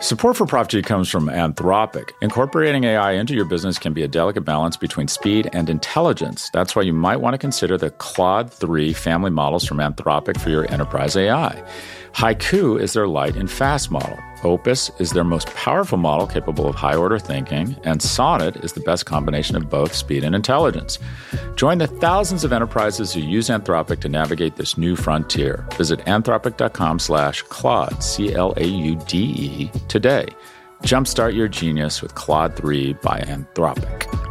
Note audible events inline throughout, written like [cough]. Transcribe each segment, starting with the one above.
Support for Prop G comes from Anthropic. Incorporating AI into your business can be a delicate balance between speed and intelligence. That's why you might want to consider the Claude 3 family models from Anthropic for your enterprise AI. Haiku is their light and fast model. Opus is their most powerful model capable of high order thinking, and Sonnet is the best combination of both speed and intelligence. Join the thousands of enterprises who use Anthropic to navigate this new frontier. Visit anthropic.com slash Claude, C L A U D E, today. Jumpstart your genius with Claude 3 by Anthropic.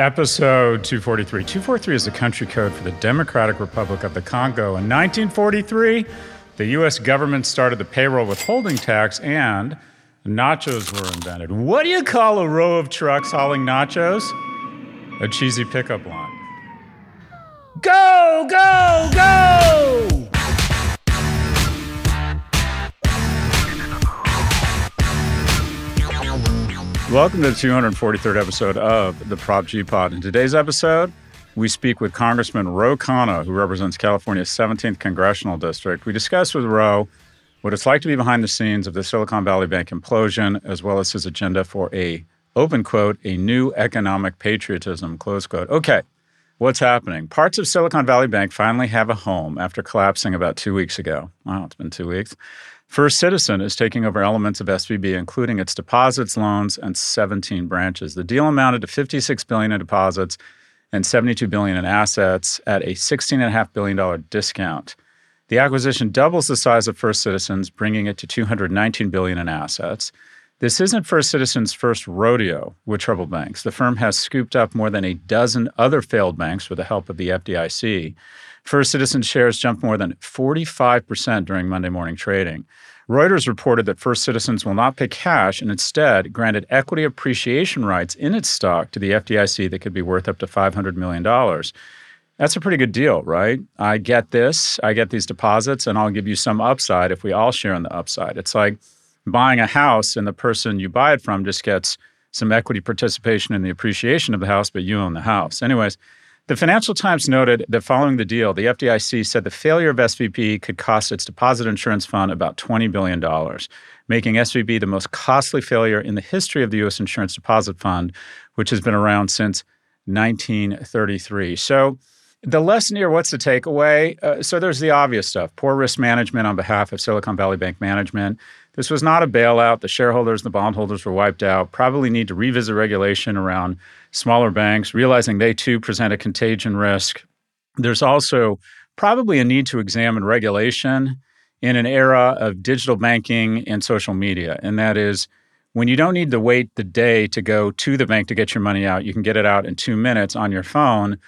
Episode 243. 243 is the country code for the Democratic Republic of the Congo. In 1943, the U.S. government started the payroll withholding tax and nachos were invented. What do you call a row of trucks hauling nachos? A cheesy pickup line. Go, go, go! Welcome to the 243rd episode of the Prop G Pod. In today's episode, we speak with Congressman Ro Khanna, who represents California's 17th congressional district. We discuss with Ro what it's like to be behind the scenes of the Silicon Valley Bank implosion, as well as his agenda for a open quote, a new economic patriotism, close quote. Okay, what's happening? Parts of Silicon Valley Bank finally have a home after collapsing about two weeks ago. Wow, it's been two weeks. First Citizen is taking over elements of SVB, including its deposits, loans, and 17 branches. The deal amounted to 56 billion in deposits and 72 billion in assets at a 16.5 billion dollar discount. The acquisition doubles the size of First Citizens, bringing it to 219 billion in assets. This isn't First Citizens' first rodeo with troubled banks. The firm has scooped up more than a dozen other failed banks with the help of the FDIC. First Citizens shares jumped more than 45% during Monday morning trading. Reuters reported that First Citizens will not pay cash and instead granted equity appreciation rights in its stock to the FDIC that could be worth up to $500 million. That's a pretty good deal, right? I get this, I get these deposits, and I'll give you some upside if we all share in the upside. It's like buying a house and the person you buy it from just gets some equity participation in the appreciation of the house, but you own the house. Anyways, the Financial Times noted that following the deal, the FDIC said the failure of SVB could cost its deposit insurance fund about $20 billion, making SVB the most costly failure in the history of the U.S. Insurance Deposit Fund, which has been around since 1933. So, the lesson here, what's the takeaway? Uh, so, there's the obvious stuff poor risk management on behalf of Silicon Valley Bank management. This was not a bailout. The shareholders, the bondholders were wiped out. Probably need to revisit regulation around smaller banks, realizing they too present a contagion risk. There's also probably a need to examine regulation in an era of digital banking and social media. And that is when you don't need to wait the day to go to the bank to get your money out, you can get it out in two minutes on your phone.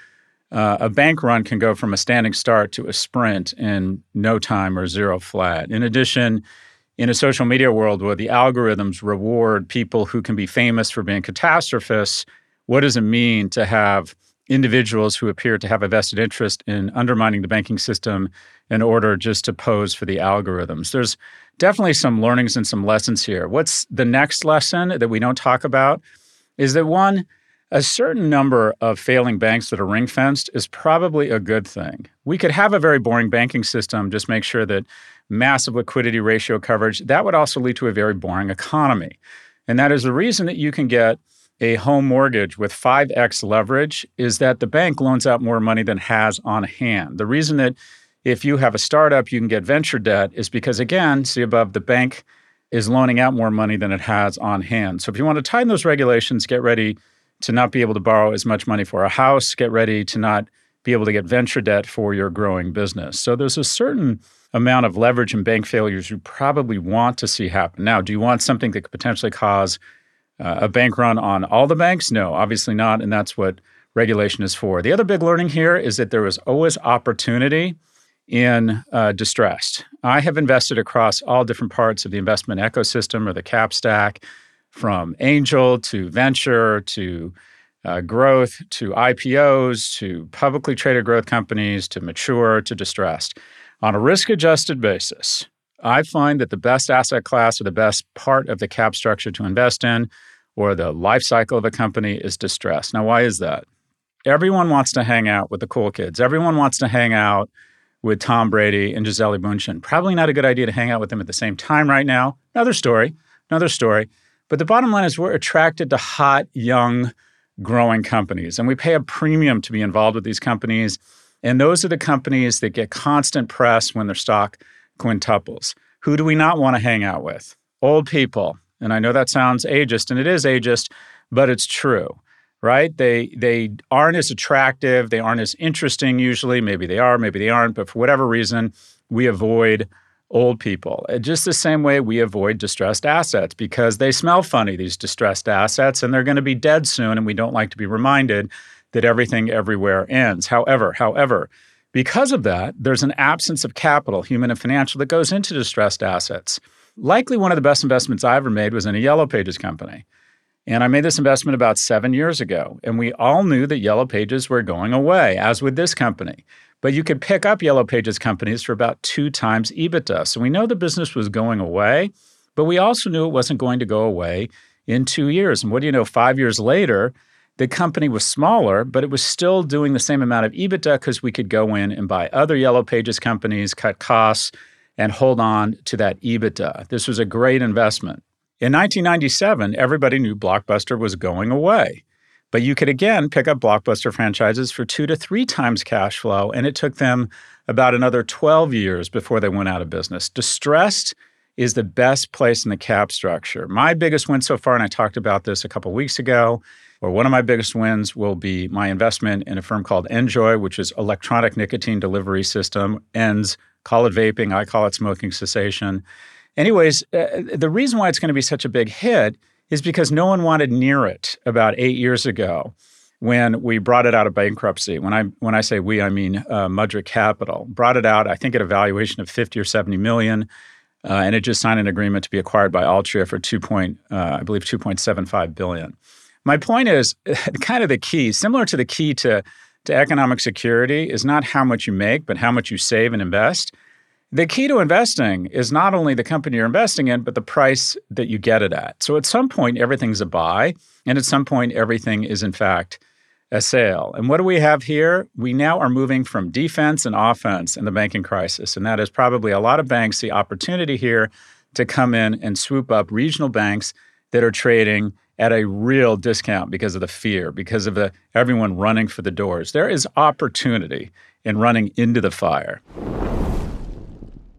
Uh, a bank run can go from a standing start to a sprint in no time or zero flat. In addition, in a social media world where the algorithms reward people who can be famous for being catastrophists what does it mean to have individuals who appear to have a vested interest in undermining the banking system in order just to pose for the algorithms? There's definitely some learnings and some lessons here. What's the next lesson that we don't talk about is that one, a certain number of failing banks that are ring fenced is probably a good thing. We could have a very boring banking system, just make sure that massive liquidity ratio coverage. That would also lead to a very boring economy. And that is the reason that you can get a home mortgage with 5x leverage is that the bank loans out more money than has on hand. The reason that if you have a startup, you can get venture debt is because, again, see above, the bank is loaning out more money than it has on hand. So if you want to tighten those regulations, get ready to not be able to borrow as much money for a house, get ready to not be able to get venture debt for your growing business. So there's a certain amount of leverage and bank failures you probably want to see happen. Now, do you want something that could potentially cause uh, a bank run on all the banks? No, obviously not. And that's what regulation is for. The other big learning here is that there is always opportunity in uh, distressed. I have invested across all different parts of the investment ecosystem or the cap stack, from angel to venture to uh, growth to IPOs to publicly traded growth companies to mature to distressed. On a risk adjusted basis, I find that the best asset class or the best part of the cap structure to invest in or the life cycle of a company is distressed. Now, why is that? Everyone wants to hang out with the cool kids. Everyone wants to hang out with Tom Brady and Gisele Bündchen. Probably not a good idea to hang out with them at the same time right now. Another story, another story. But the bottom line is we're attracted to hot, young, growing companies, and we pay a premium to be involved with these companies. And those are the companies that get constant press when their stock quintuples. Who do we not want to hang out with? Old people. And I know that sounds ageist, and it is ageist, but it's true right? They they aren't as attractive, they aren't as interesting usually. Maybe they are, maybe they aren't, but for whatever reason, we avoid old people. Uh, just the same way we avoid distressed assets because they smell funny these distressed assets and they're going to be dead soon and we don't like to be reminded that everything everywhere ends. However, however, because of that, there's an absence of capital, human and financial, that goes into distressed assets. Likely one of the best investments I ever made was in a Yellow Pages company. And I made this investment about seven years ago. And we all knew that Yellow Pages were going away, as with this company. But you could pick up Yellow Pages companies for about two times EBITDA. So we know the business was going away, but we also knew it wasn't going to go away in two years. And what do you know? Five years later, the company was smaller, but it was still doing the same amount of EBITDA because we could go in and buy other Yellow Pages companies, cut costs, and hold on to that EBITDA. This was a great investment. In 1997, everybody knew Blockbuster was going away. But you could again pick up Blockbuster franchises for two to three times cash flow, and it took them about another 12 years before they went out of business. Distressed is the best place in the cap structure. My biggest win so far, and I talked about this a couple weeks ago, or one of my biggest wins will be my investment in a firm called NJOY, which is electronic nicotine delivery system. ENDS, call it vaping, I call it smoking cessation. Anyways, uh, the reason why it's going to be such a big hit is because no one wanted near it about eight years ago when we brought it out of bankruptcy. When I when I say we, I mean uh, Mudrick Capital brought it out. I think at a valuation of fifty or seventy million, uh, and it just signed an agreement to be acquired by Altria for two point, uh, I believe, two point seven five billion. My point is [laughs] kind of the key, similar to the key to to economic security, is not how much you make, but how much you save and invest. The key to investing is not only the company you're investing in, but the price that you get it at. So at some point, everything's a buy, and at some point, everything is in fact a sale. And what do we have here? We now are moving from defense and offense in the banking crisis. And that is probably a lot of banks see opportunity here to come in and swoop up regional banks that are trading at a real discount because of the fear, because of the everyone running for the doors. There is opportunity in running into the fire.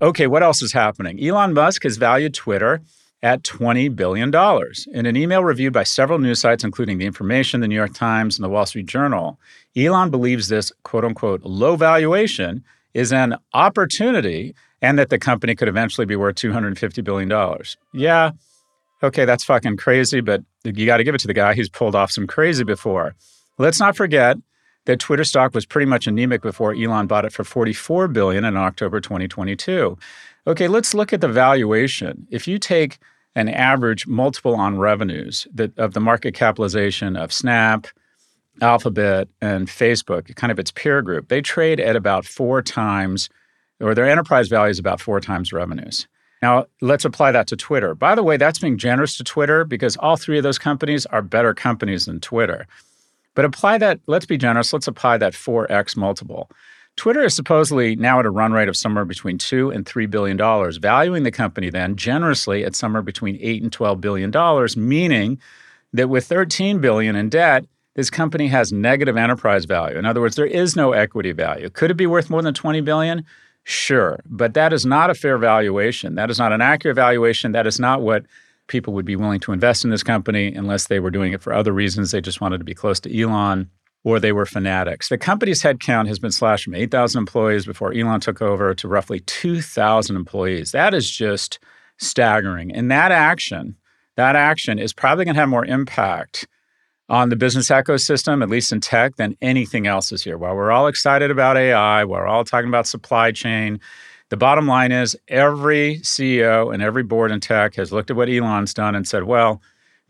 Okay, what else is happening? Elon Musk has valued Twitter at $20 billion. In an email reviewed by several news sites, including The Information, The New York Times, and The Wall Street Journal, Elon believes this quote unquote low valuation is an opportunity and that the company could eventually be worth $250 billion. Yeah, okay, that's fucking crazy, but you got to give it to the guy who's pulled off some crazy before. Let's not forget that Twitter stock was pretty much anemic before Elon bought it for 44 billion in October 2022. Okay, let's look at the valuation. If you take an average multiple on revenues that of the market capitalization of Snap, Alphabet, and Facebook, kind of its peer group, they trade at about four times, or their enterprise value is about four times revenues. Now, let's apply that to Twitter. By the way, that's being generous to Twitter because all three of those companies are better companies than Twitter. But apply that, let's be generous, let's apply that 4x multiple. Twitter is supposedly now at a run rate of somewhere between two and three billion dollars, valuing the company then generously at somewhere between eight and twelve billion dollars, meaning that with 13 billion in debt, this company has negative enterprise value. In other words, there is no equity value. Could it be worth more than 20 billion? Sure, but that is not a fair valuation. That is not an accurate valuation. That is not what people would be willing to invest in this company unless they were doing it for other reasons. They just wanted to be close to Elon. or they were fanatics. The company's headcount has been slashed from 8,000 employees before Elon took over to roughly 2,000 employees. That is just staggering. And that action, that action is probably going to have more impact on the business ecosystem, at least in tech, than anything else is here. While we're all excited about AI, while we're all talking about supply chain, the bottom line is every CEO and every board in tech has looked at what Elon's done and said, well,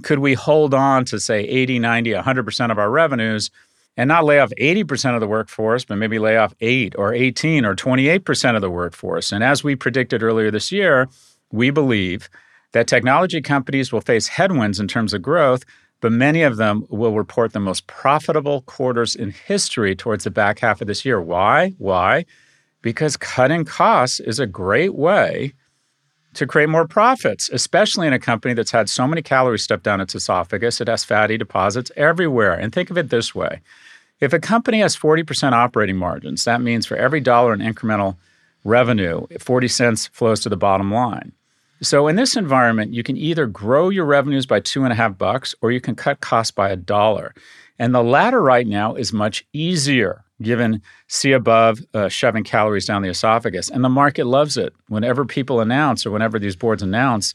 could we hold on to say 80, 90, 100% of our revenues and not lay off 80% of the workforce, but maybe lay off 8 or 18 or 28% of the workforce? And as we predicted earlier this year, we believe that technology companies will face headwinds in terms of growth, but many of them will report the most profitable quarters in history towards the back half of this year. Why? Why? Because cutting costs is a great way to create more profits, especially in a company that's had so many calories stuffed down its esophagus. It has fatty deposits everywhere. And think of it this way if a company has 40% operating margins, that means for every dollar in incremental revenue, 40 cents flows to the bottom line. So in this environment, you can either grow your revenues by two and a half bucks or you can cut costs by a dollar. And the latter right now is much easier given see above uh, shoving calories down the esophagus. And the market loves it. Whenever people announce or whenever these boards announce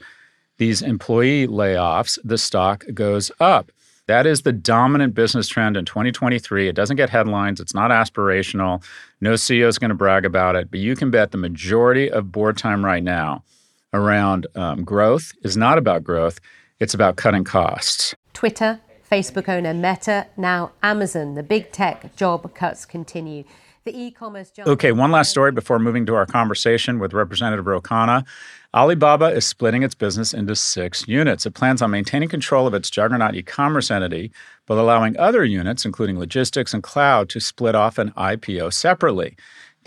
these employee layoffs, the stock goes up. That is the dominant business trend in 2023. It doesn't get headlines, it's not aspirational. No CEO is going to brag about it, but you can bet the majority of board time right now around um, growth is not about growth, it's about cutting costs. Twitter Facebook owner Meta, now Amazon. The big tech job cuts continue. The e-commerce job. Okay, one last story before moving to our conversation with Representative Ro Khanna. Alibaba is splitting its business into six units. It plans on maintaining control of its juggernaut e commerce entity, but allowing other units, including logistics and cloud, to split off an IPO separately.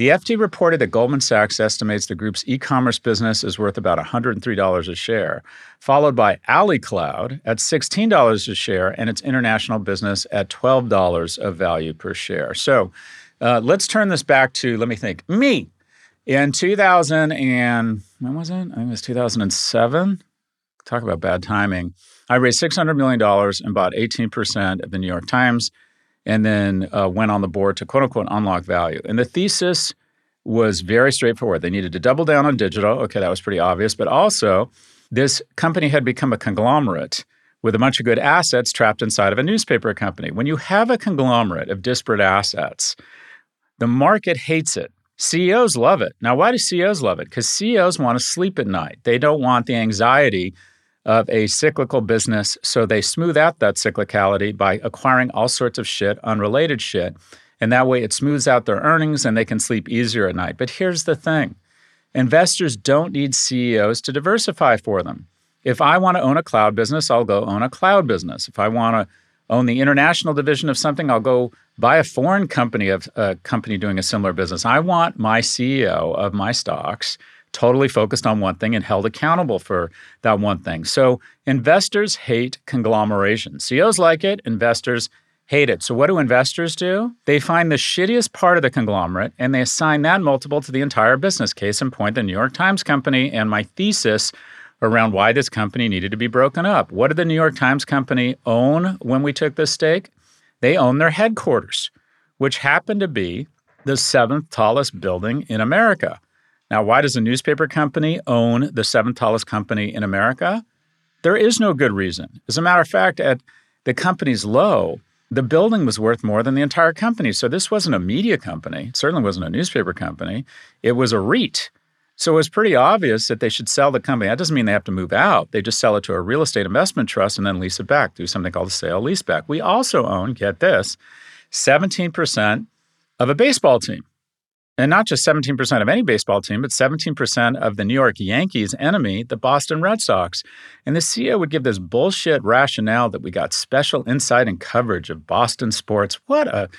The FT reported that Goldman Sachs estimates the group's e commerce business is worth about $103 a share, followed by AliCloud at $16 a share and its international business at $12 of value per share. So uh, let's turn this back to, let me think, me. In 2000 and, when was it? I think it was 2007. Talk about bad timing. I raised $600 million and bought 18% of the New York Times and then uh, went on the board to quote unquote unlock value. And the thesis was very straightforward. They needed to double down on digital. Okay, that was pretty obvious. But also, this company had become a conglomerate with a bunch of good assets trapped inside of a newspaper company. When you have a conglomerate of disparate assets, the market hates it. CEOs love it. Now, why do CEOs love it? Because CEOs want to sleep at night. They don't want the anxiety of a cyclical business. So they smooth out that cyclicality by acquiring all sorts of shit, unrelated shit. And that way it smooths out their earnings and they can sleep easier at night. But here's the thing investors don't need CEOs to diversify for them. If I want to own a cloud business, I'll go own a cloud business. If I want to own the international division of something, I'll go buy a foreign company of a company doing a similar business. I want my CEO of my stocks totally focused on one thing and held accountable for that one thing. So investors hate conglomeration. CEOs like it, investors hate it. So what do investors do? They find the shittiest part of the conglomerate and they assign that multiple to the entire business. Case in point, the New York Times Company and my thesis around why this company needed to be broken up. What did the New York Times Company own when we took this stake? They own their headquarters, which happened to be the seventh tallest building in America. Now, why does a newspaper company own the seventh tallest company in America? There is no good reason. As a matter of fact, at the company's low, the building was worth more than the entire company. So this wasn't a media company. It certainly wasn't a newspaper company. It was a REIT. So it was pretty obvious that they should sell the company. That doesn't mean they have to move out. They just sell it to a real estate investment trust and then lease it back through something called a sale leaseback. We also own, get this, 17% of a baseball team and not just 17% of any baseball team, but 17% of the New York Yankees' enemy, the Boston Red Sox. And the CEO would give this bullshit rationale that we got special insight and coverage of Boston sports. What a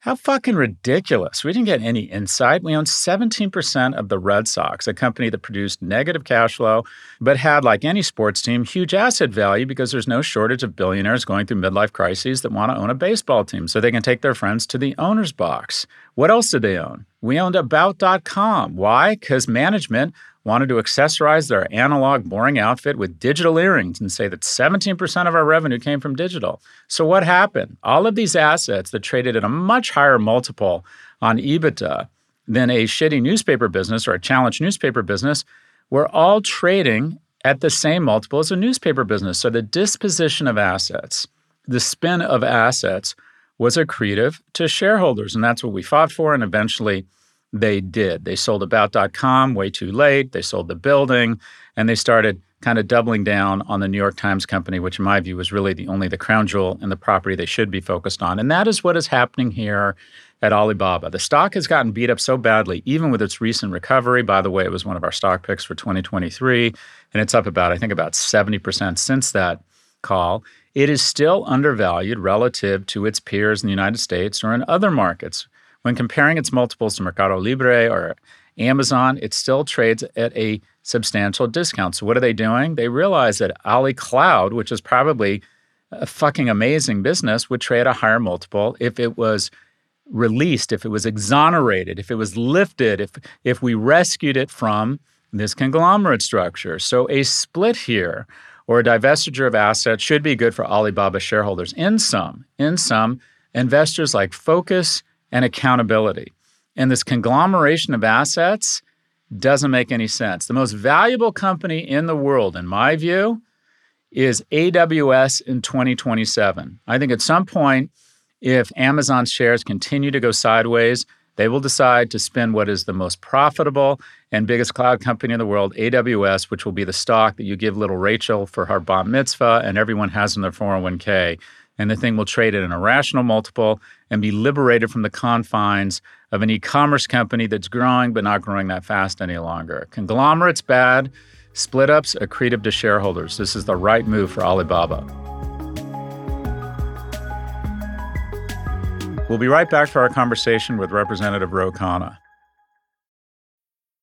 how fucking ridiculous. We didn't get any insight. We owned 17% of the Red Sox, a company that produced negative cash flow, but had, like any sports team, huge asset value because there's no shortage of billionaires going through midlife crises that want to own a baseball team so they can take their friends to the owner's box. What else did they own? We owned About.com. Why? Because management wanted to accessorize their analog boring outfit with digital earrings and say that 17% of our revenue came from digital. So, what happened? All of these assets that traded at a much higher multiple on EBITDA than a shitty newspaper business or a challenged newspaper business were all trading at the same multiple as a newspaper business. So, the disposition of assets, the spin of assets, was accretive to shareholders. And that's what we fought for. And eventually, they did. They sold About.com way too late. They sold the building, and they started kind of doubling down on the New York Times company, which in my view was really the only the crown jewel and the property they should be focused on. And that is what is happening here at Alibaba. The stock has gotten beat up so badly, even with its recent recovery. By the way, it was one of our stock picks for 2023, and it's up about, I think, about 70% since that call. It is still undervalued relative to its peers in the United States or in other markets. When comparing its multiples to Mercado Libre or Amazon, it still trades at a substantial discount. So, what are they doing? They realize that Ali Cloud, which is probably a fucking amazing business, would trade a higher multiple if it was released, if it was exonerated, if it was lifted, if, if we rescued it from this conglomerate structure. So, a split here or a divestiture of assets should be good for Alibaba shareholders. In some, in some, investors like focus and accountability. And this conglomeration of assets doesn't make any sense. The most valuable company in the world, in my view, is AWS in 2027. I think at some point, if Amazon shares continue to go sideways, they will decide to spin what is the most profitable and biggest cloud company in the world, AWS, which will be the stock that you give little Rachel for her bar mitzvah and everyone has in their 401k and the thing will trade at an irrational multiple and be liberated from the confines of an e-commerce company that's growing but not growing that fast any longer. Conglomerates bad, split ups accretive to shareholders. This is the right move for Alibaba. We'll be right back for our conversation with Representative Ro Khanna.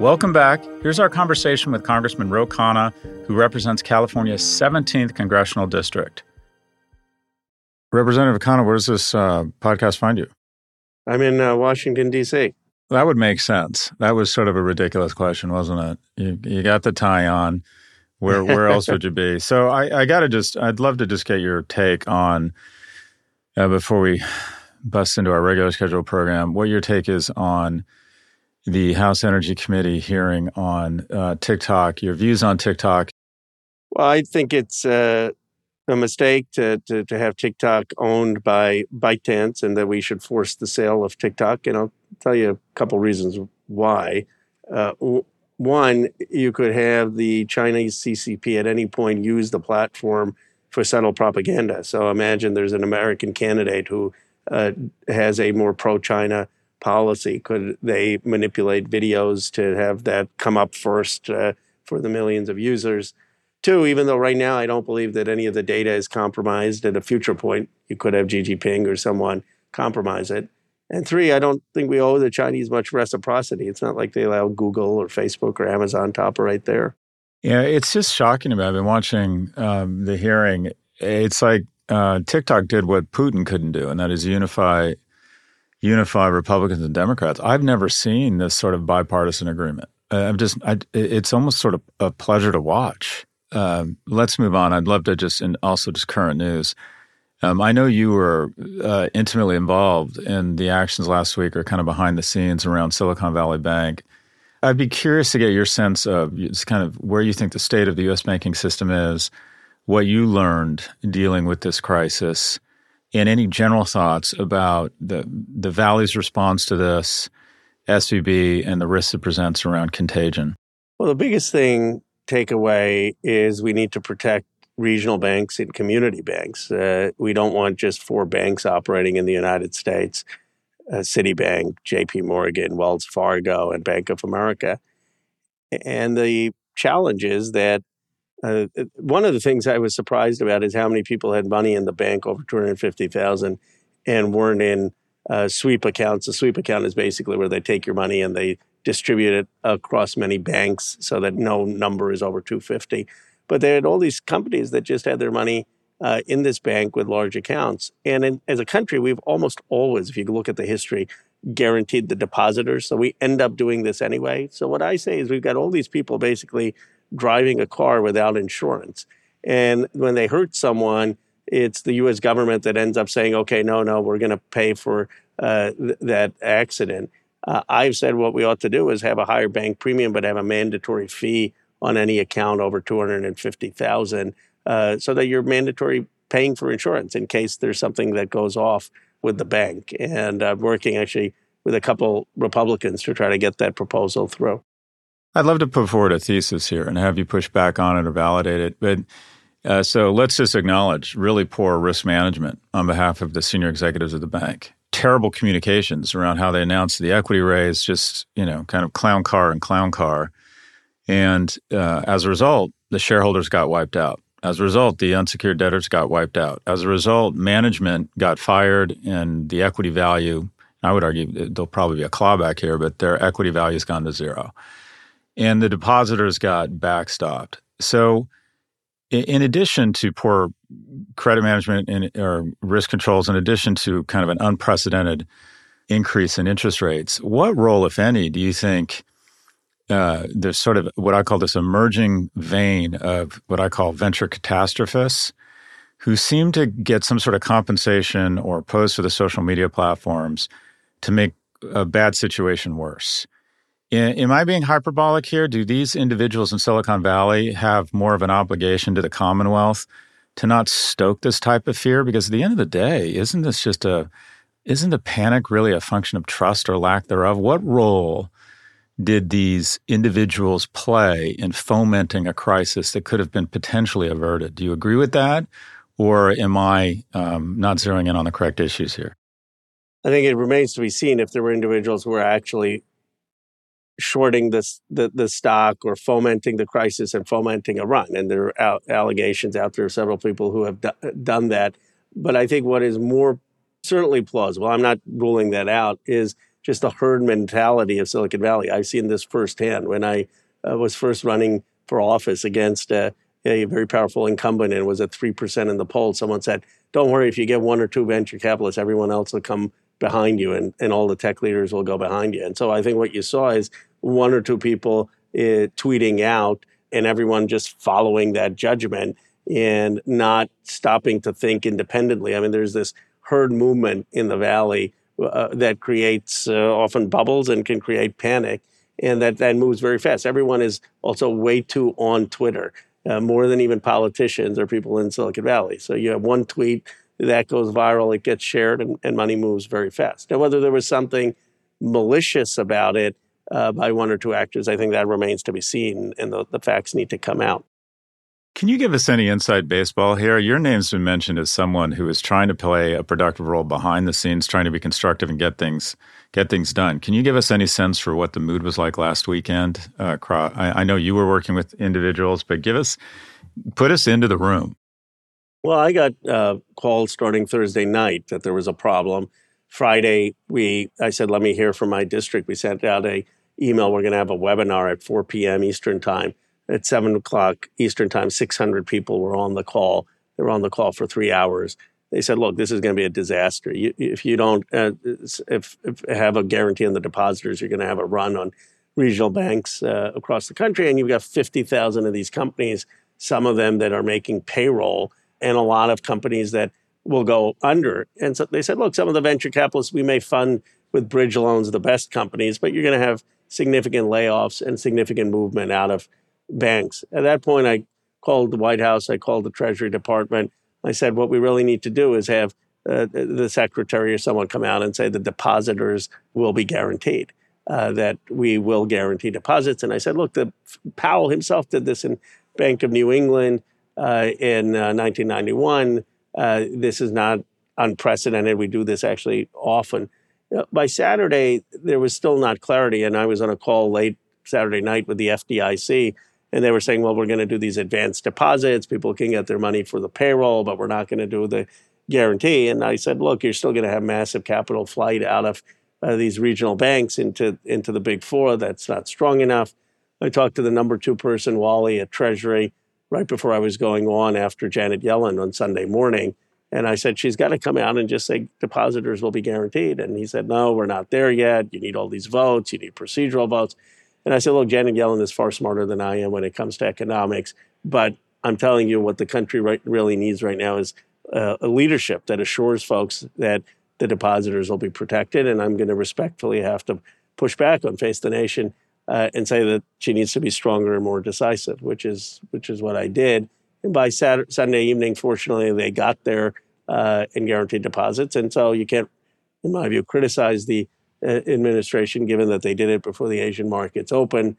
Welcome back. Here's our conversation with Congressman Ro Khanna, who represents California's 17th congressional district. Representative Khanna, where does this uh, podcast find you? I'm in uh, Washington, D.C. That would make sense. That was sort of a ridiculous question, wasn't it? You, you got the tie on. Where where else would you be? [laughs] So I, I got to just, I'd love to just get your take on, uh, before we bust into our regular schedule program, what your take is on the House Energy Committee hearing on uh, TikTok, your views on TikTok. Well, I think it's uh, a mistake to, to, to, have TikTok owned by ByteDance and that we should force the sale of TikTok. And I'll tell you a couple reasons why. Uh, one, you could have the Chinese CCP at any point use the platform for subtle propaganda. So imagine there's an American candidate who uh, has a more pro China policy? Could they manipulate videos to have that come up first uh, for the millions of users? Two, even though right now I don't believe that any of the data is compromised, at a future point, you could have Xi Ping or someone compromise it. And three, I don't think we owe the Chinese much reciprocity. It's not like they allow Google or Facebook or Amazon to operate there. Yeah, it's just shocking to me. I've been watching um, the hearing. It's like uh, TikTok did what Putin couldn't do, and that is unify unify Republicans and Democrats. I've never seen this sort of bipartisan agreement. I'm just, I, it's almost sort of a pleasure to watch. Um, let's move on. I'd love to just, and also just current news. Um, I know you were uh, intimately involved in the actions last week or kind of behind the scenes around Silicon Valley Bank. I'd be curious to get your sense of just kind of where you think the state of the U.S. banking system is, what you learned dealing with this crisis, and any general thoughts about the the Valley's response to this, SVB, and the risks it presents around contagion? Well, the biggest thing takeaway is we need to protect regional banks and community banks. Uh, we don't want just four banks operating in the United States uh, Citibank, JP Morgan, Wells Fargo, and Bank of America. And the challenge is that uh, one of the things I was surprised about is how many people had money in the bank over 250,000 and weren't in uh, sweep accounts. A sweep account is basically where they take your money and they distribute it across many banks so that no number is over 250. But they had all these companies that just had their money uh, in this bank with large accounts. And in, as a country, we've almost always, if you look at the history, guaranteed the depositors. So we end up doing this anyway. So what I say is we've got all these people basically driving a car without insurance. And when they hurt someone, it's the US government that ends up saying, okay, no, no, we're going to pay for uh, th- that accident. Uh, I've said what we ought to do is have a higher bank premium, but have a mandatory fee on any account over 250,000 uh, so that you're mandatory paying for insurance in case there's something that goes off with the bank. And I'm working actually with a couple Republicans to try to get that proposal through. I'd love to put forward a thesis here and have you push back on it or validate it. But uh, so let's just acknowledge really poor risk management on behalf of the senior executives of the bank. Terrible communications around how they announced the equity raise, just, you know, kind of clown car and clown car. And uh, as a result, the shareholders got wiped out. As a result, the unsecured debtors got wiped out. As a result, management got fired and the equity value, I would argue there'll probably be a clawback here, but their equity value has gone to zero. And the depositors got backstopped. So, in addition to poor credit management and, or risk controls, in addition to kind of an unprecedented increase in interest rates, what role, if any, do you think uh, there's sort of what I call this emerging vein of what I call venture catastrophists who seem to get some sort of compensation or pose for the social media platforms to make a bad situation worse. Am I being hyperbolic here? Do these individuals in Silicon Valley have more of an obligation to the Commonwealth to not stoke this type of fear? Because at the end of the day, isn't this just a isn't the panic really a function of trust or lack thereof? What role did these individuals play in fomenting a crisis that could have been potentially averted? Do you agree with that? Or am I um, not zeroing in on the correct issues here? I think it remains to be seen if there were individuals who were actually shorting this, the, the stock or fomenting the crisis and fomenting a run. And there are allegations out there of several people who have do- done that. But I think what is more certainly plausible, I'm not ruling that out, is just the herd mentality of Silicon Valley. I've seen this firsthand when I uh, was first running for office against uh, a very powerful incumbent and was at 3% in the poll. Someone said, Don't worry, if you get one or two venture capitalists, everyone else will come behind you and, and all the tech leaders will go behind you. And so I think what you saw is one or two people uh, tweeting out and everyone just following that judgment and not stopping to think independently. I mean, there's this herd movement in the valley uh, that creates uh, often bubbles and can create panic, and that that moves very fast. Everyone is also way too on Twitter, uh, more than even politicians or people in Silicon Valley. So you have one tweet that goes viral, it gets shared, and, and money moves very fast. Now, whether there was something malicious about it uh, by one or two actors, I think that remains to be seen, and the, the facts need to come out. Can you give us any inside baseball here? Your name's been mentioned as someone who is trying to play a productive role behind the scenes, trying to be constructive and get things get things done. Can you give us any sense for what the mood was like last weekend? Uh, I, I know you were working with individuals, but give us put us into the room. Well, I got uh, called starting Thursday night that there was a problem. Friday, we I said, let me hear from my district. We sent out a email. We're going to have a webinar at 4 p.m. Eastern time at seven o'clock Eastern time, 600 people were on the call. They were on the call for three hours. They said, "Look, this is going to be a disaster. You, if you don't uh, if, if have a guarantee on the depositors, you're going to have a run on regional banks uh, across the country, and you've got 50,000 of these companies, some of them that are making payroll, and a lot of companies that will go under. And so they said, look, some of the venture capitalists we may fund with bridge loans the best companies, but you're going to have significant layoffs and significant movement out of banks. At that point, I called the White House, I called the Treasury Department. I said, what we really need to do is have uh, the secretary or someone come out and say the depositors will be guaranteed, uh, that we will guarantee deposits. And I said, look, the Powell himself did this in Bank of New England. Uh, in 1991. this is not unprecedented. We do this actually often. By Saturday, there was still not clarity, and I was on a call late Saturday night with the FDIC, and they were saying, "Well, we're going to do these advanced deposits. People can get their money for the payroll, but we're not going to do the guarantee." And I said, "Look, you're still going to have massive capital flight out of uh, these regional banks into into the big four. That's not strong enough." I talked to the number two person, Wally, at Treasury, right before I was going on after Janet Yellen on Sunday morning and I said, she's got to come out and just say depositors will be guaranteed. And he said, no, we're not there yet. You need all these votes. You need procedural votes. And I said, look, Janet Yellen is far smarter than I am when it comes to economics. But I'm telling you, what the country right, really needs right now is uh, a leadership that assures folks that the depositors will be protected. And I'm going to respectfully have to push back on Face the Nation uh, and say that she needs to be stronger and more decisive, which is which is what I did. And by Saturday, Sunday evening, fortunately, they got there uh, and guaranteed deposits. And so you can't, in my view, criticize the uh, administration given that they did it before the Asian markets open.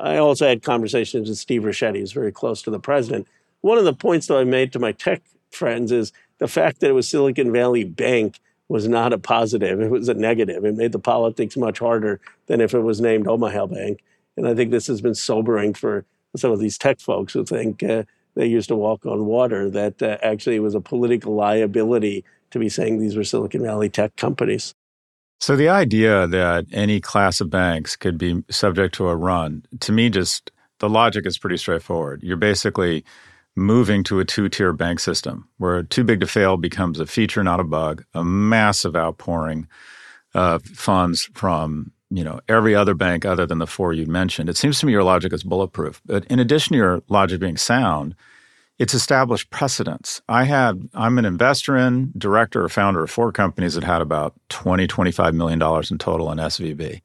I also had conversations with Steve Ricchetti, who's very close to the president. One of the points that I made to my tech friends is the fact that it was Silicon Valley Bank was not a positive. It was a negative. It made the politics much harder than if it was named Omaha Bank. And I think this has been sobering for some of these tech folks who think uh, they used to walk on water, that uh, actually it was a political liability to be saying these were Silicon Valley tech companies. So the idea that any class of banks could be subject to a run, to me, just the logic is pretty straightforward. You're basically moving to a two tier bank system where too big to fail becomes a feature, not a bug, a massive outpouring of funds from you know every other bank other than the four you mentioned. It seems to me your logic is bulletproof. But in addition to your logic being sound, it's established precedents. I had I'm an investor in, director or founder of four companies that had about 20 25 million dollars in total in SVB.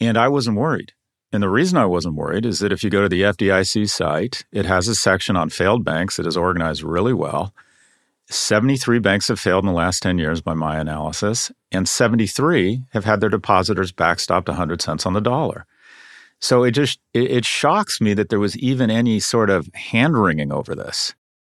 And I wasn't worried. And the reason I wasn't worried is that if you go to the FDIC site, it has a section on failed banks that is organized really well. 73 banks have failed in the last 10 years by my analysis, and 73 have had their depositors backstopped 100 cents on the dollar. So it just it, it shocks me that there was even any sort of hand wringing over this.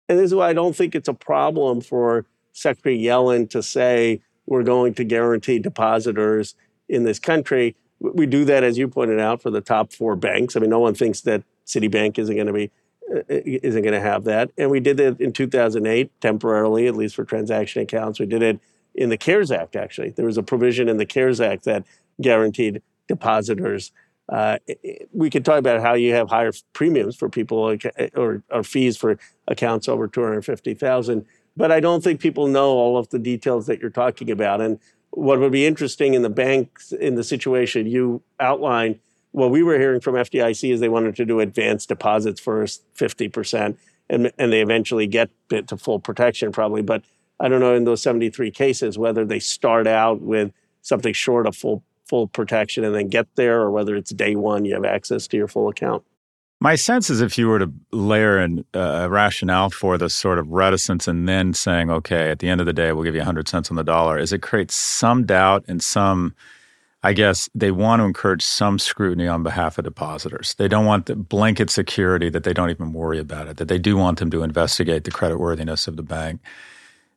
And this is why I don't think it's a problem for Secretary Yellen to say we're going to guarantee depositors in this country. We do that, as you pointed out, for the top four banks. I mean, no one thinks that Citibank isn't going to be uh, isn't going to have that. And we did that in 2008 temporarily, at least for transaction accounts. We did it in the CARES Act, actually. There was a provision in the CARES Act that guaranteed depositors. Uh, we could talk about how you have higher premiums for people or, or fees for accounts over 250,000. But I don't think people know all of the details that you're talking about. And what would be interesting in the banks, in the situation you outlined, what we were hearing from FDIC is they wanted to do advanced deposits first, 50%, and, and they eventually get to full protection probably. But I don't know in those 73 cases whether they start out with something short of full full protection and then get there, or whether it's day one you have access to your full account. My sense is if you were to layer in uh, a rationale for this sort of reticence and then saying, okay, at the end of the day, we'll give you 100 cents on the dollar, is it creates some doubt and some I guess they want to encourage some scrutiny on behalf of depositors. They don't want the blanket security that they don't even worry about it. That they do want them to investigate the creditworthiness of the bank.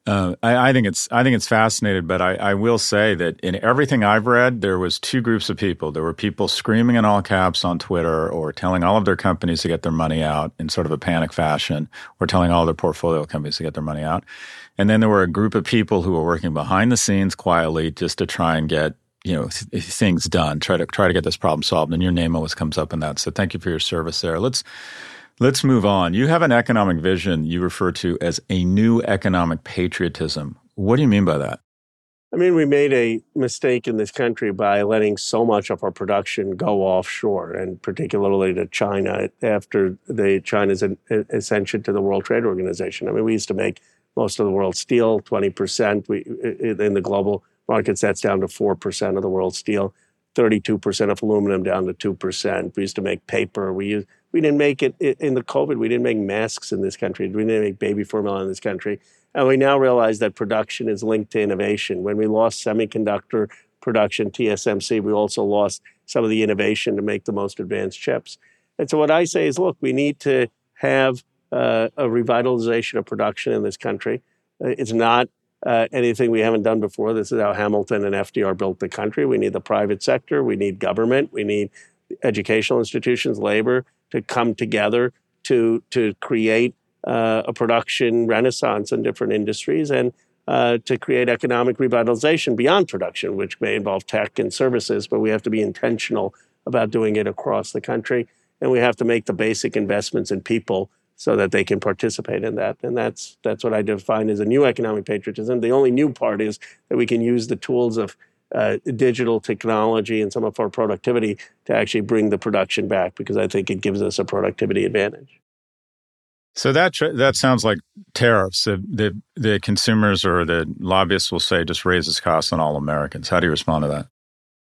Uh, I, I, think it's I think it's fascinating, but I, I, will say that in everything I've read, there was two groups of people. There were people screaming in all caps on Twitter, or telling all of their companies to get their money out in sort of a panic fashion, or telling all their portfolio companies to get their money out. And then there were a group of people who were working behind the scenes quietly just to try and get you know th- things done try to try to get this problem solved and your name always comes up in that so thank you for your service there let's let's move on. You have an economic vision you refer to as a new economic patriotism. What do you mean by that? I mean we made a mistake in this country by letting so much of our production go offshore and particularly to china after the china's ascension to the world trade organization. I mean we used to make most of the world's steel 20% we, in the global market that's down to 4% of the world's steel, 32% of aluminum down to 2%. We used to make paper. We used, we didn't make it in the COVID. We didn't make masks in this country. We didn't make baby formula in this country. And we now realize that production is linked to innovation. When we lost semiconductor production, TSMC, we also lost some of the innovation to make the most advanced chips. And so what I say is, look, we need to have uh, a revitalization of production in this country. Uh, it's not uh, anything we haven't done before. This is how Hamilton and FDR built the country. We need the private sector, we need government, we need educational institutions, labor to come together to to create uh, a production renaissance in different industries and uh, to create economic revitalization beyond production, which may involve tech and services, but we have to be intentional about doing it across the country. And we have to make the basic investments in people so that they can participate in that. And that's that's what I define as a new economic patriotism. The only new part is that we can use the tools of uh, digital technology and some of our productivity to actually bring the production back because I think it gives us a productivity advantage. So that that sounds like tariffs. The, the, the consumers or the lobbyists will say just raises costs on all Americans. How do you respond to that?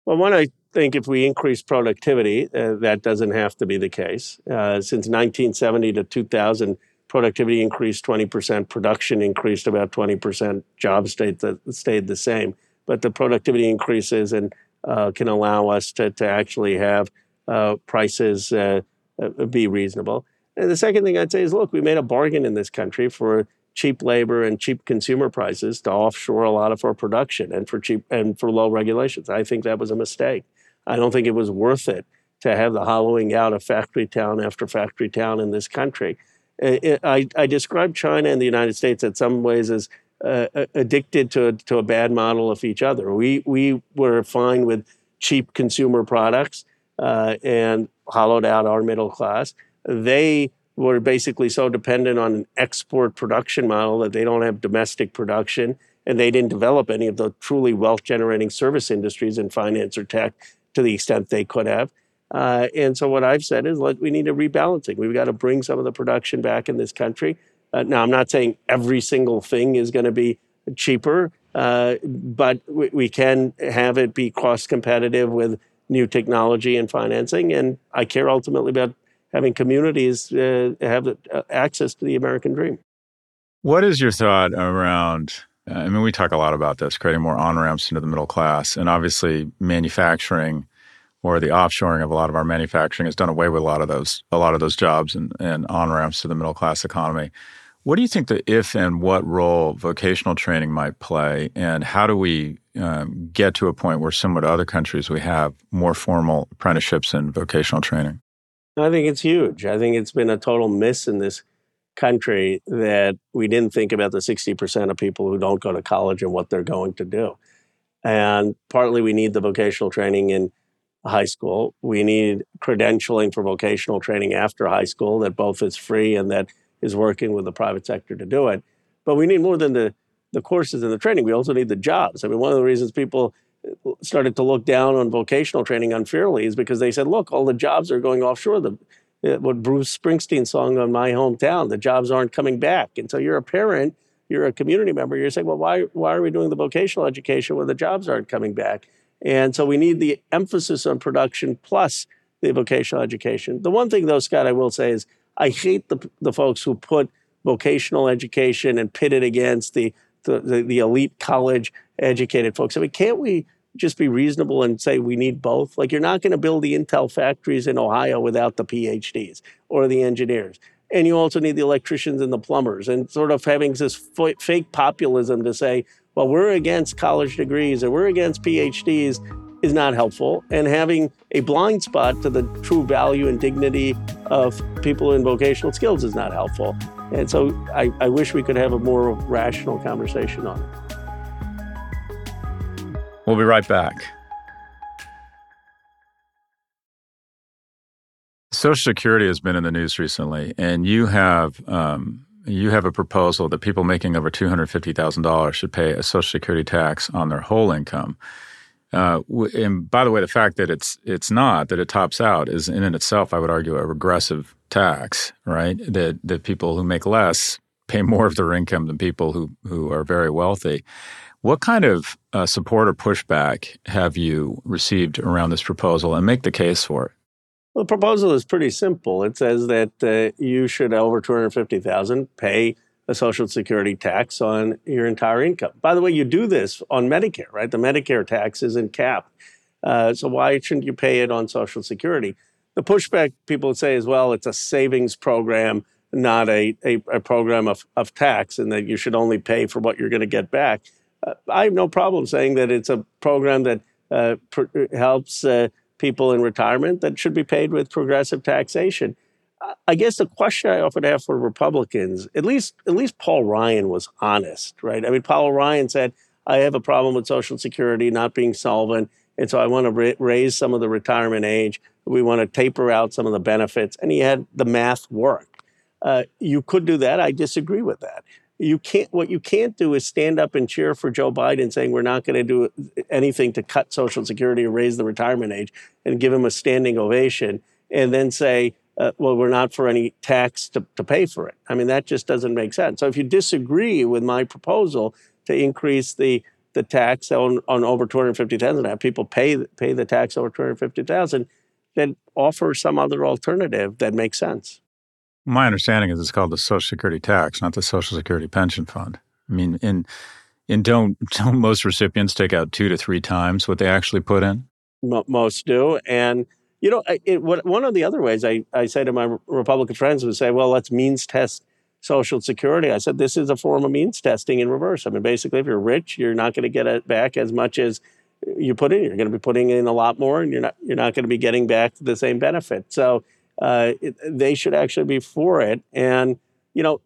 Well, one, I think if we increase productivity, uh, that doesn't have to be the case. Uh, since 1970 to 2000, productivity increased 20%, production increased about 20%, jobs stayed the, stayed the same. But the productivity increases and uh, can allow us to, to actually have uh, prices uh, uh, be reasonable. And the second thing I'd say is look, we made a bargain in this country for cheap labor and cheap consumer prices to offshore a lot of our production and for cheap and for low regulations. I think that was a mistake. I don't think it was worth it to have the hollowing out of factory town after factory town in this country. It, I, I describe China and the United States in some ways as uh, addicted to, to a bad model of each other. We, we were fine with cheap consumer products uh, and hollowed out our middle class. They were basically so dependent on an export production model that they don't have domestic production and they didn't develop any of the truly wealth generating service industries in finance or tech to the extent they could have. Uh, and so what I've said is let, we need a rebalancing. We've got to bring some of the production back in this country. Uh, now, I'm not saying every single thing is going to be cheaper, uh, but we, we, can have it be cost competitive with new technology and financing. And I care ultimately about having communities uh, have uh, access to the American dream. What is your thought around? Uh, I mean, we talk a lot about this, creating more on ramps into the middle class, and obviously manufacturing or the offshoring of a lot of our manufacturing has done away with a lot of those a lot of those jobs and, and on ramps to the middle class economy. What do you think the if and what role vocational training might play, and how do we um, get to a point where, similar to other countries, we have more formal apprenticeships and vocational training? I think it's huge. I think it's been a total miss in this country that we didn't think about the 60% of people who don't go to college and what they're going to do. And partly we need the vocational training in high school. We need credentialing for vocational training after high school that both is free and that is working with the private sector to do it. But we need more than the, the courses and the training. We also need the jobs. I mean, one of the reasons people uh, started to look down on vocational training unfairly is because they said, look, all the jobs are going offshore. The, uh, what Bruce Springsteen song on my hometown, the jobs aren't coming back. And so you're a parent, you're a community member, you're saying, well, why, why are we doing the vocational education when the jobs aren't coming back? And so we need the emphasis on production plus the vocational education. The one thing, though, Scott, I will say is I hate the, the folks who put vocational education and pit it against the, the, the, the elite college educated folks. I mean, can't we just be reasonable and say we need both? Like, you're not going to build the Intel factories in Ohio without the PhDs or the engineers. And you also need the electricians and the plumbers, and sort of having this f- fake populism to say, well, we're against college degrees or we're against PhDs is not helpful. And having a blind spot to the true value and dignity of people in vocational skills is not helpful. And so I, I wish we could have a more rational conversation on it. We'll be right back. Social Security has been in the news recently, and you have um, you have a proposal that people making over two hundred fifty thousand dollars should pay a Social Security tax on their whole income. Uh, and by the way, the fact that it's it's not that it tops out is in and itself, I would argue, a regressive tax. Right? That that people who make less pay more of their income than people who who are very wealthy. What kind of uh, support or pushback have you received around this proposal and make the case for it? Well, the proposal is pretty simple. It says that uh, you should, over 250000 pay a Social Security tax on your entire income. By the way, you do this on Medicare, right? The Medicare tax isn't capped. Uh, so why shouldn't you pay it on Social Security? The pushback people say is, well, it's a savings program not a, a, a, program of, of tax and that you should only pay for what you're going to get back. Uh, I have no problem saying that it's a program that uh, pr- helps uh, people in retirement that should be paid with progressive taxation. I guess the question I often have for Republicans, at least at least Paul Ryan was honest, right? I mean, Paul Ryan said, "I have a problem with Social Security not being solvent, and so I want to ra- raise some of the retirement age. We want to taper out some of the benefits." And he had the math work. Uh, you could do that. I disagree with that. You can't. What you can't do is stand up and cheer for Joe Biden, saying we're not going to do anything to cut Social Security or raise the retirement age, and give him a standing ovation, and then say, uh, "Well, we're not for any tax to, to pay for it." I mean, that just doesn't make sense. So, if you disagree with my proposal to increase the the tax on, on over two hundred fifty thousand, have people pay pay the tax over two hundred fifty thousand, then offer some other alternative that makes sense. My understanding is it's called the Social Security tax, not the Social Security pension fund. I mean, in in don't [laughs] don't most recipients take out two to three times what they actually put in? Most do, and you know, it, what, one of the other ways I, I say to my Republican friends would say, well, let's means test Social Security. I said this is a form of means testing in reverse. I mean, basically, if you're rich, you're not going to get it back as much as you put in. You're going to be putting in a lot more, and you're not you're not going to be getting back the same benefit. So uh, they should actually be for it. And, you know,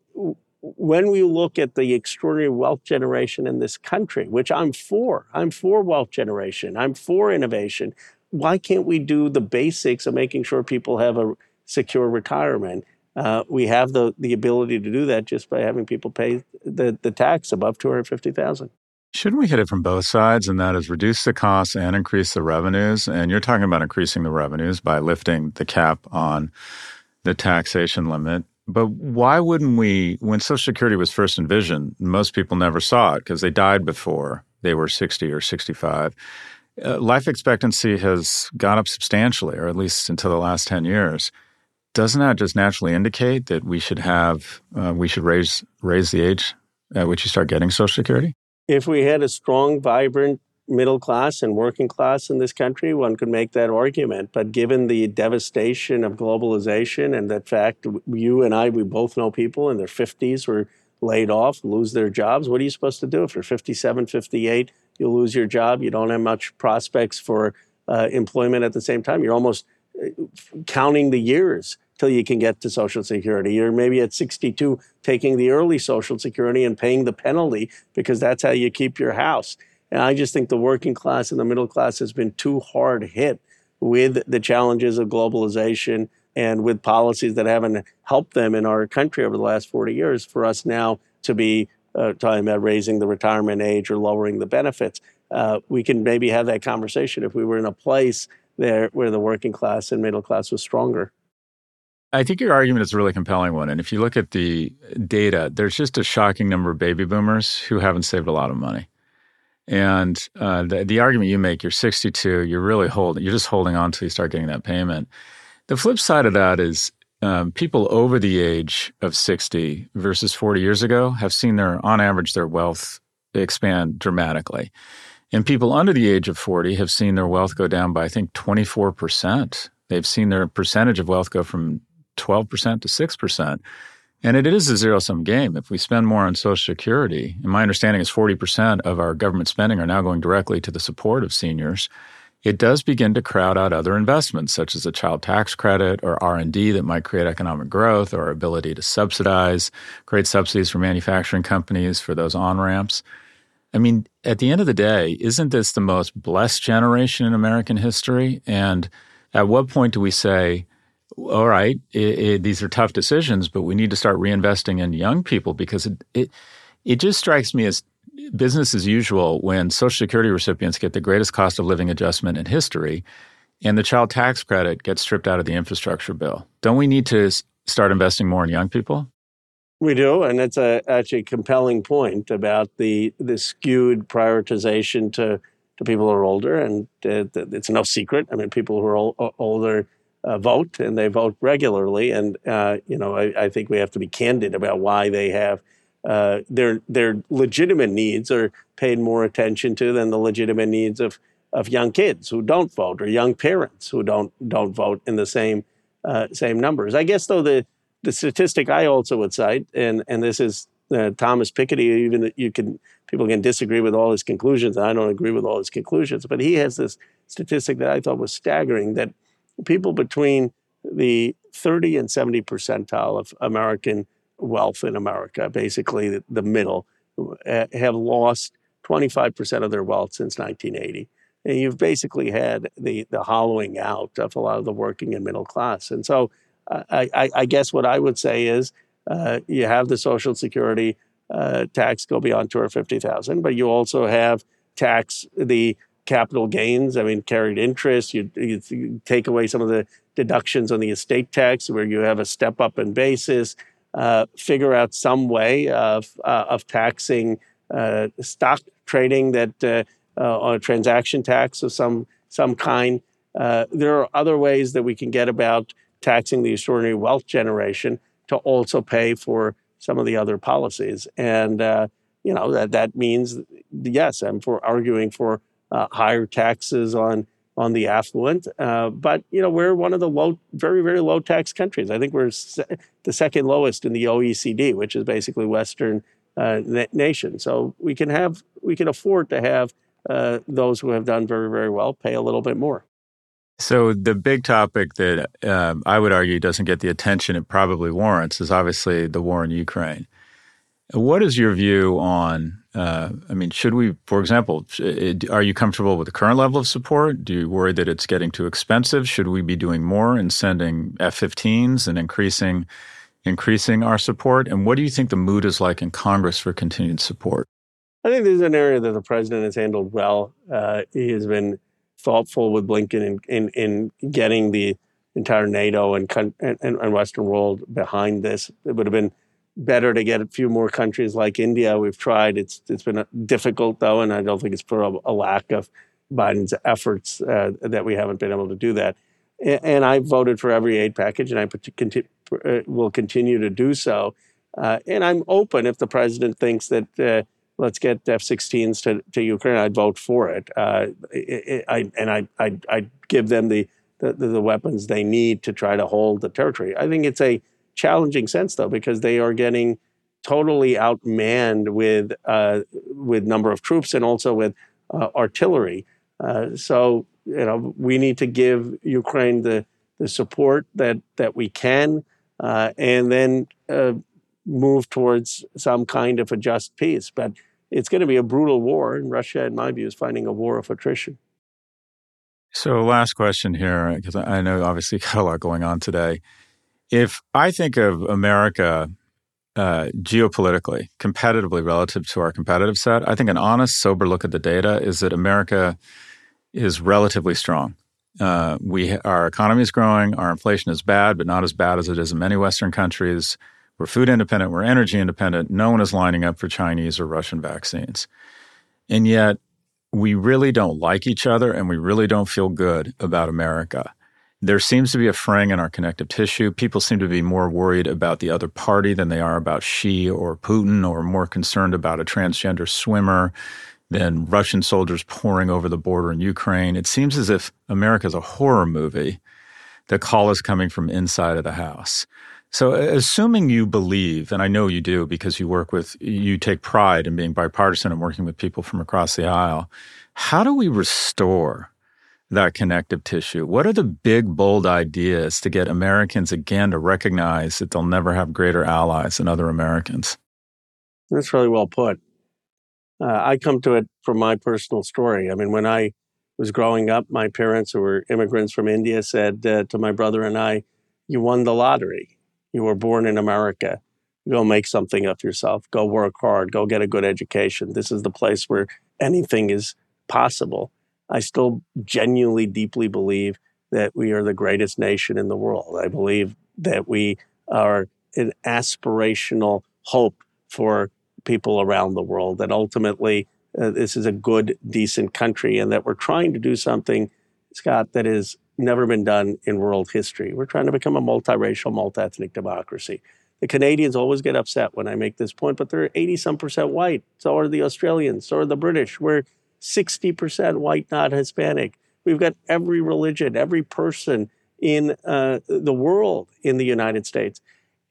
when we look at the extraordinary wealth generation in this country, which I'm for, I'm for wealth generation, I'm for innovation. Why can't we do the basics of making sure people have a secure retirement? Uh, we have the, the ability to do that just by having people pay the, the tax above 250000 Shouldn't we hit it from both sides? And that is reduce the costs and increase the revenues. And you're talking about increasing the revenues by lifting the cap on the taxation limit. But why wouldn't we, when Social Security was first envisioned, most people never saw it because they died before they were 60 or 65. Uh, life expectancy has gone up substantially, or at least until the last 10 years. Doesn't that just naturally indicate that we should have, uh, we should raise, raise the age at which you start getting Social Security? If we had a strong, vibrant middle class and working class in this country, one could make that argument. But given the devastation of globalization and the fact, you and I, we both know people in their 50s were laid off, lose their jobs. What are you supposed to do? If you're 57, 58, you lose your job. You don't have much prospects for uh, employment at the same time. You're almost uh, counting the years till you can get to Social Security. You're maybe at 62 taking the early Social Security and paying the penalty because that's how you keep your house. And I just think the working class and the middle class has been too hard hit with the challenges of globalization and with policies that haven't helped them in our country over the last 40 years for us now to be uh, talking about raising the retirement age or lowering the benefits. Uh, we can maybe have that conversation if we were in a place there where the working class and middle class was stronger. I think your argument is a really compelling one. And if you look at the data, there's just a shocking number of baby boomers who haven't saved a lot of money. And uh, the, the argument you make, you're 62, you're really holding, you're just holding on until you start getting that payment. The flip side of that is um, people over the age of 60 versus 40 years ago have seen their, on average, their wealth expand dramatically. And people under the age of 40 have seen their wealth go down by, I think, 24%. They've seen their percentage of wealth go from 12% to 6%. And it is a zero sum game. If we spend more on Social Security, and my understanding is 40% of our government spending are now going directly to the support of seniors, it does begin to crowd out other investments such as a child tax credit or R&D that might create economic growth or ability to subsidize, create subsidies for manufacturing companies for those on-ramps. I mean, at the end of the day, isn't this the most blessed generation in American history? And at what point do we say, all right, it, it, these are tough decisions, but we need to start reinvesting in young people because it, it it just strikes me as business as usual when Social Security recipients get the greatest cost of living adjustment in history, and the child tax credit gets stripped out of the infrastructure bill. Don't we need to start investing more in young people? We do, and it's a actually a compelling point about the the skewed prioritization to to people who are older, and uh, it's no secret. I mean, people who are older uh, vote and they vote regularly. And uh, you know, I, I, think we have to be candid about why they have uh, their their legitimate needs are paid more attention to than the legitimate needs of of young kids who don't vote or young parents who don't don't vote in the same uh, same numbers. I guess though the the statistic I also would cite, and and this is uh, Thomas Piketty. Even you can people can disagree with all his conclusions. I don't agree with all his conclusions, but he has this statistic that I thought was staggering that people between the 30 and 70 percentile of American wealth in America, basically the, middle, uh, have lost 25% of their wealth since 1980. And you've basically had the, the hollowing out of a lot of the working and middle class. And so I, I, I guess what I would say is uh, you have the Social Security uh, tax go beyond 250,000, but you also have tax the capital gains. I mean, carried interest. You, you, take away some of the deductions on the estate tax, where you have a step up in basis. Uh, figure out some way of uh, of taxing uh, stock trading that uh, on a transaction tax of some some kind. there are other ways that we can get about taxing the extraordinary wealth generation to also pay for some of the other policies. And uh, you know that that means yes, I'm for arguing for uh, higher taxes on on the affluent. Uh, but you know we're one of the low, very very low tax countries. I think we're se- the second lowest in the OECD, which is basically Western uh, na- nation. So we can have we can afford to have uh, those who have done very very well pay a little bit more. So the big topic that um, I would argue doesn't get the attention it probably warrants is obviously the war in Ukraine. What is your view on? Uh, I mean, should we, for example, are you comfortable with the current level of support? Do you worry that it's getting too expensive? Should we be doing more and sending F-15s and increasing increasing our support? And what do you think the mood is like in Congress for continued support? I think this is an area that the president has handled well. Uh, he has been thoughtful with Blinken in, in, in getting the entire NATO and, and, and Western world behind this. It would have been better to get a few more countries like India. We've tried. It's it's been difficult though, and I don't think it's for a, a lack of Biden's efforts uh, that we haven't been able to do that. And, and I voted for every aid package, and I conti- uh, will continue to do so. Uh, and I'm open if the president thinks that uh, let's get F-16s to, to Ukraine, I'd vote for it. Uh, it, it I, and I, I, I'd give them the, the, the weapons they need to try to hold the territory. I think it's a challenging sense, though, because they are getting totally outmanned with uh, with number of troops and also with uh, artillery. Uh, so you know we need to give Ukraine the the support that that we can, uh, and then uh, move towards some kind of a just peace. But it's going to be a brutal war, and Russia, in my view, is fighting a war of attrition. So, last question here, because I know obviously got [laughs] a lot going on today. If I think of America uh, geopolitically, competitively relative to our competitive set, I think an honest, sober look at the data is that America is relatively strong. Uh, we our economy is growing, our inflation is bad, but not as bad as it is in many Western countries. We're food independent, we're energy independent. No one is lining up for Chinese or Russian vaccines. And yet, we really don't like each other and we really don't feel good about America. There seems to be a fraying in our connective tissue. People seem to be more worried about the other party than they are about Xi or Putin, or more concerned about a transgender swimmer than Russian soldiers pouring over the border in Ukraine. It seems as if America is a horror movie. The call is coming from inside of the house. So, assuming you believe, and I know you do because you work with, you take pride in being bipartisan and working with people from across the aisle, how do we restore that connective tissue? What are the big, bold ideas to get Americans again to recognize that they'll never have greater allies than other Americans? That's really well put. Uh, I come to it from my personal story. I mean, when I was growing up, my parents, who were immigrants from India, said uh, to my brother and I, You won the lottery you were born in America. Go make something of yourself. Go work hard. Go get a good education. This is the place where anything is possible. I still genuinely, deeply believe that we are the greatest nation in the world. I believe that we are an aspirational hope for people around the world, that ultimately uh, this is a good, decent country, and that we're trying to do something, Scott, that has never been done in world history. We're trying to become a multiracial, multi-ethnic democracy. The Canadians always get upset when I make this point, but they're 80 some percent white. So are the Australians, so are the British. We're 60% white, not Hispanic. We've got every religion, every person in uh, the world in the United States.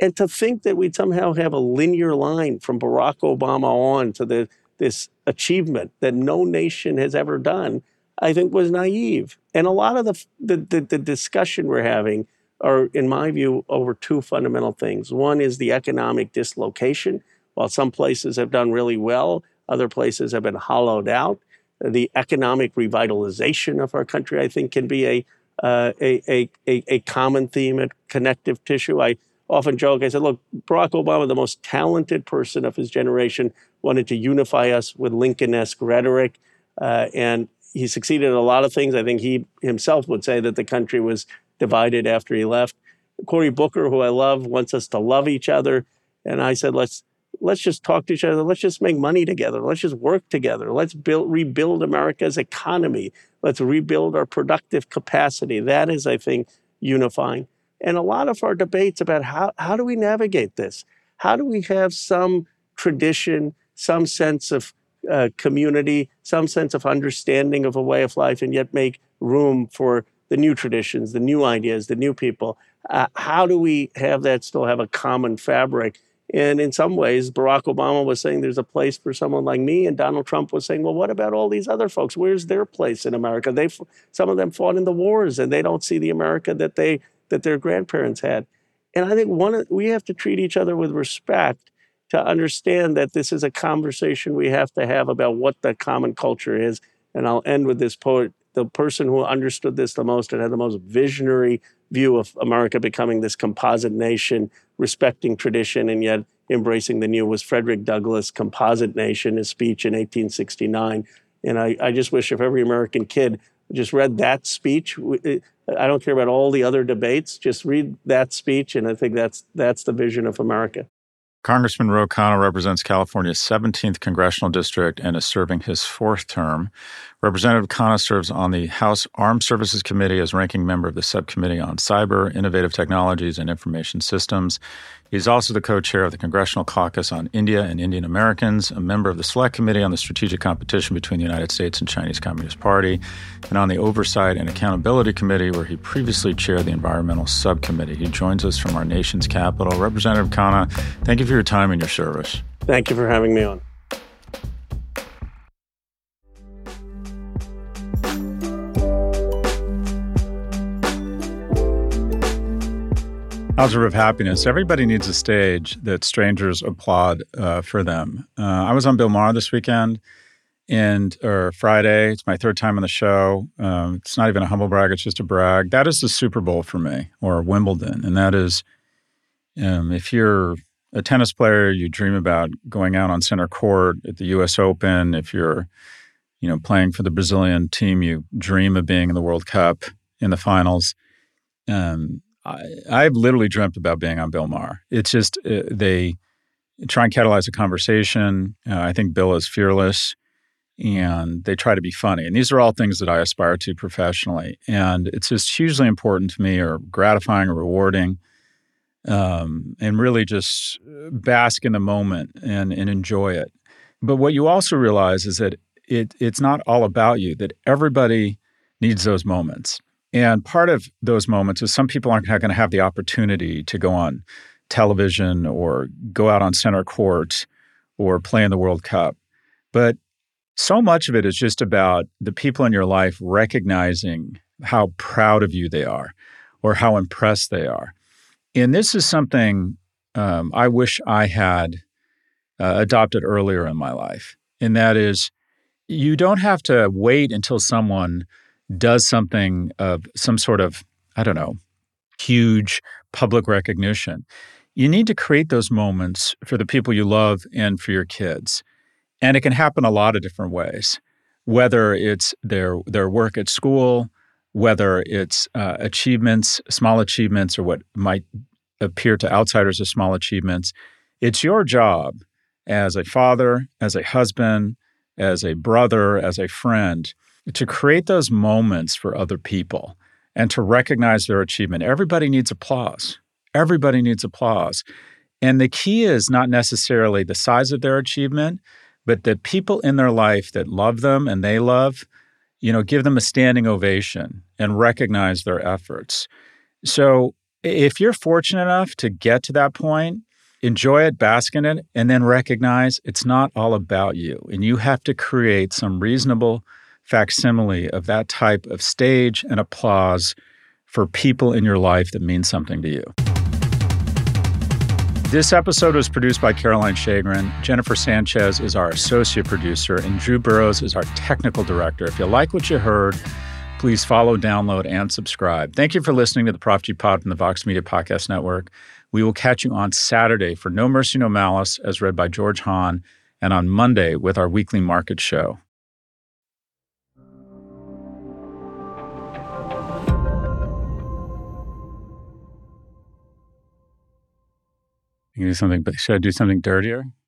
And to think that we'd somehow have a linear line from Barack Obama on to the, this achievement that no nation has ever done, I think was naive. And a lot of the, the, the, the discussion we're having are, in my view, over two fundamental things. One is the economic dislocation. While some places have done really well, other places have been hollowed out. The economic revitalization of our country, I think, can be a uh, a, a, a, common theme, a connective tissue. I often joke, I said, look, Barack Obama, the most talented person of his generation, wanted to unify us with Lincoln esque rhetoric. Uh, and he succeeded in a lot of things. I think he himself would say that the country was divided after he left. Cory Booker, who I love, wants us to love each other. And I said, let's let's just talk to each other. Let's just make money together. Let's just work together. Let's build, rebuild America's economy. Let's rebuild our productive capacity. That is, I think, unifying. And a lot of our debates about how, how do we navigate this? How do we have some tradition, some sense of uh, community, some sense of understanding of a way of life, and yet make room for the new traditions, the new ideas, the new people? Uh, how do we have that still have a common fabric? And in some ways, Barack Obama was saying there's a place for someone like me, and Donald Trump was saying, well, what about all these other folks? Where's their place in America? They, some of them fought in the wars, and they don't see the America that they that their grandparents had. And I think one we have to treat each other with respect to understand that this is a conversation we have to have about what the common culture is. And I'll end with this poet the person who understood this the most and had the most visionary view of America becoming this composite nation, respecting tradition and yet embracing the new was Frederick Douglass, Composite Nation, his speech in 1869. And I, I just wish if every American kid just read that speech, I don't care about all the other debates, just read that speech. And I think that's, that's the vision of America. Congressman Ro Khanna represents California's 17th congressional district and is serving his fourth term. Representative Khanna serves on the House Armed Services Committee as ranking member of the Subcommittee on Cyber, Innovative Technologies, and Information Systems. He's also the co chair of the Congressional Caucus on India and Indian Americans, a member of the Select Committee on the Strategic Competition between the United States and Chinese Communist Party, and on the Oversight and Accountability Committee, where he previously chaired the Environmental Subcommittee. He joins us from our nation's capital. Representative Khanna, thank you for your time and your service. Thank you for having me on. Algebra of Happiness. Everybody needs a stage that strangers applaud uh, for them. Uh, I was on Bill Maher this weekend and or Friday. It's my third time on the show. Um, it's not even a humble brag; it's just a brag. That is the Super Bowl for me, or Wimbledon, and that is um, if you're a tennis player, you dream about going out on center court at the U.S. Open. If you're, you know, playing for the Brazilian team, you dream of being in the World Cup in the finals. Um, I, I've literally dreamt about being on Bill Maher. It's just uh, they try and catalyze a conversation. Uh, I think Bill is fearless and they try to be funny. And these are all things that I aspire to professionally. And it's just hugely important to me or gratifying or rewarding um, and really just bask in the moment and, and enjoy it. But what you also realize is that it, it's not all about you, that everybody needs those moments. And part of those moments is some people aren't going to have the opportunity to go on television or go out on center court or play in the World Cup. But so much of it is just about the people in your life recognizing how proud of you they are or how impressed they are. And this is something um, I wish I had uh, adopted earlier in my life. And that is, you don't have to wait until someone does something of some sort of, I don't know, huge public recognition. You need to create those moments for the people you love and for your kids. And it can happen a lot of different ways, whether it's their, their work at school, whether it's uh, achievements, small achievements, or what might appear to outsiders as small achievements. It's your job as a father, as a husband, as a brother, as a friend to create those moments for other people and to recognize their achievement. Everybody needs applause. Everybody needs applause. And the key is not necessarily the size of their achievement, but the people in their life that love them and they love, you know, give them a standing ovation and recognize their efforts. So if you're fortunate enough to get to that point, enjoy it, bask in it, and then recognize it's not all about you. And you have to create some reasonable facsimile of that type of stage and applause for people in your life that mean something to you. This episode was produced by Caroline Shagrin. Jennifer Sanchez is our associate producer, and Drew Burrows is our technical director. If you like what you heard, please follow, download, and subscribe. Thank you for listening to the Prop G Pod from the Vox Media Podcast Network. We will catch you on Saturday for No Mercy, No Malice, as read by George Hahn, and on Monday with our weekly market show. You do something, but should I do something dirtier?